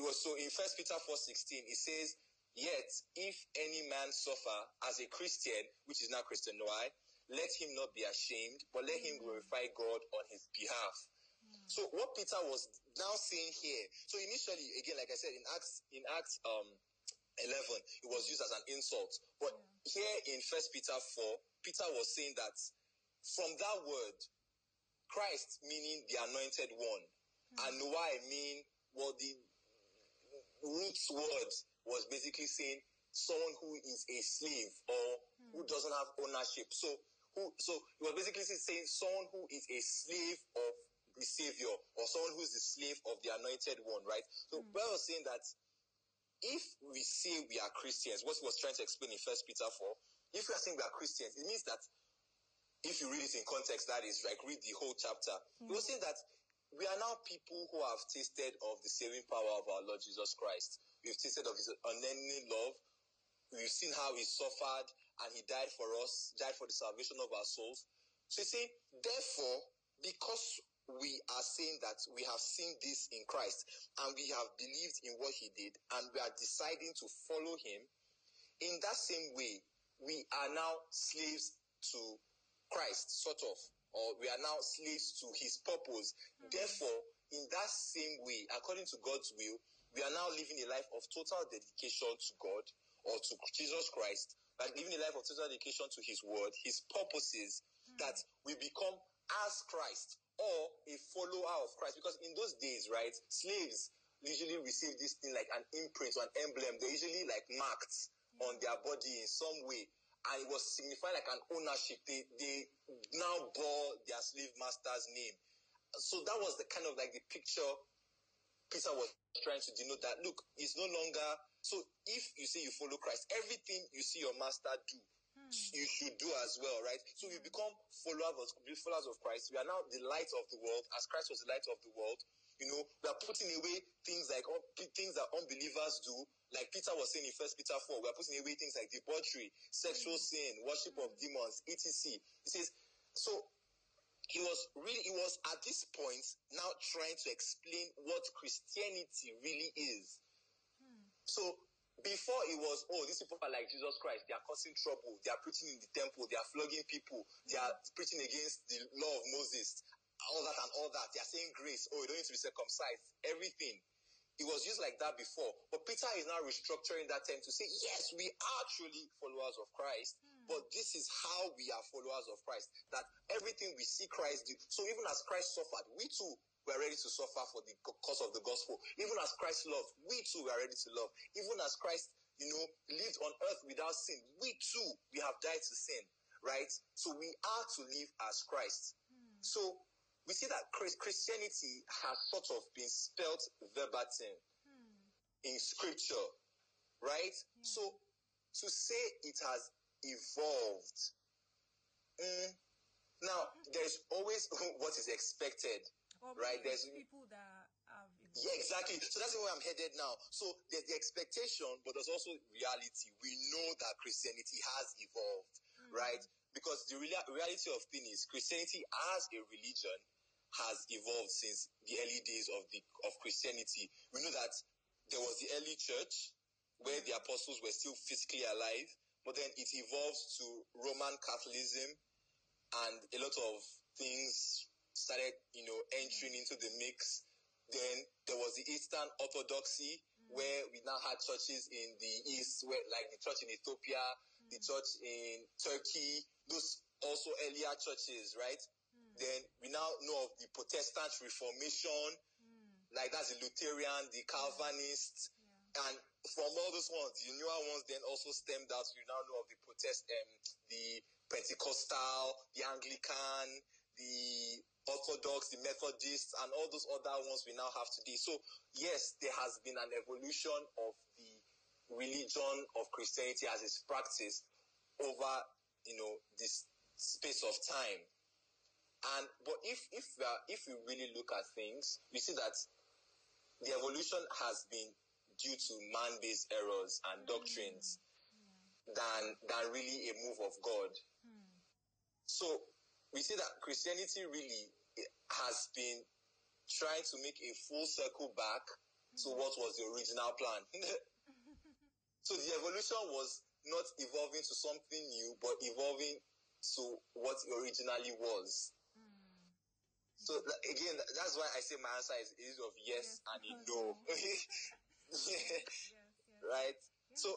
it was so in First Peter four sixteen. It says, "Yet if any man suffer as a Christian, which is not Christian, why? Let him not be ashamed, but let him mm. glorify God on his behalf." Mm. So what Peter was now saying here, so initially, again, like I said, in Acts, in Acts um, 11, it was used as an insult. But here in First Peter 4, Peter was saying that from that word, Christ meaning the anointed one, mm. and Noah mean what the roots words was basically saying someone who is a slave or who hmm. doesn't have ownership. So who so it was basically saying someone who is a slave of the savior or someone who is the slave of the anointed one, right? So hmm. Paul was saying that if we say we are Christians, what he was trying to explain in First Peter 4, if we are saying we are Christians, it means that if you read it in context, that is like read the whole chapter. He was hmm. saying that we are now people who have tasted of the saving power of our Lord Jesus Christ. We've tasted of his unending love. We've seen how he suffered and he died for us, died for the salvation of our souls. So you see, therefore, because we are saying that we have seen this in Christ and we have believed in what he did and we are deciding to follow him, in that same way, we are now slaves to Christ, sort of, or we are now slaves to his purpose. Mm-hmm. Therefore, in that same way, according to God's will, we are now living a life of total dedication to God or to Jesus Christ, like living a life of total dedication to his word, his purposes, mm-hmm. that we become as Christ or a follower of Christ. Because in those days, right, slaves usually receive this thing like an imprint or an emblem. They're usually like marked on their body in some way. And it was signifying like an ownership. They they now bore their slave master's name. So that was the kind of like the picture Peter was trying to denote that look, it's no longer so if you say you follow Christ, everything you see your master do, Mm. you should do as well, right? So we become followers of, followers of Christ. We are now the light of the world, as Christ was the light of the world. You know, we are putting away things like things that unbelievers do. Like Peter was saying in First Peter four, we are putting away things like debauchery, sexual mm. sin, worship of mm. demons, etc. He says, so he was really he was at this point now trying to explain what Christianity really is. Hmm. So before it was, oh, these people are like Jesus Christ. They are causing trouble. They are preaching in the temple. They are flogging people. They are preaching against the law of Moses. All that and all that. They are saying grace. Oh, you don't need to be circumcised. Everything. It was used like that before. But Peter is now restructuring that term to say, yes, we are truly followers of Christ, hmm. but this is how we are followers of Christ. That everything we see Christ do. So even as Christ suffered, we too were ready to suffer for the cause of the gospel. Even as Christ loved, we too were ready to love. Even as Christ, you know, lived on earth without sin, we too, we have died to sin, right? So we are to live as Christ. Hmm. So we see that Christianity has sort of been spelt verbatim hmm. in scripture, right? So to say it has evolved, mm, now hmm. there's always what is expected, Or right? There's people that have evolved. yeah, exactly. So that's where I'm headed now. So there's the expectation, but there's also reality. We know that Christianity has evolved, mm. right? Because the rea- reality of thing is Christianity as a religion has evolved since the early days of the of Christianity. We know that there was the early church where mm. the apostles were still physically alive, but then it evolved to Roman Catholicism and a lot of things started, you know, entering mm. into the mix. Then there was the Eastern Orthodoxy, mm. where we now had churches in the East, where like the church in Ethiopia, the mm. church in Turkey, those also earlier churches, right? Then we now know of the Protestant Reformation, like that's the Lutheran, the Calvinist, and from all those ones, the newer ones then also stemmed out. We now know of the Protest, um, the Pentecostal, the Anglican, the Orthodox, the Methodists, and all those other ones we now have today. So yes, there has been an evolution of the religion of Christianity as its practiced over, you know, this space of time. And but if if we are, if we really look at things, we see that the evolution has been due to man-based errors and mm. doctrines than than really a move of God. Hmm. So we see that Christianity really has been trying to make a full circle back to what was the original plan. so the evolution was not evolving to something new, but evolving to what it originally was. Mm. So again, that's why I say my answer is, is of yes, Yes, and a no. Yes, yes. right? So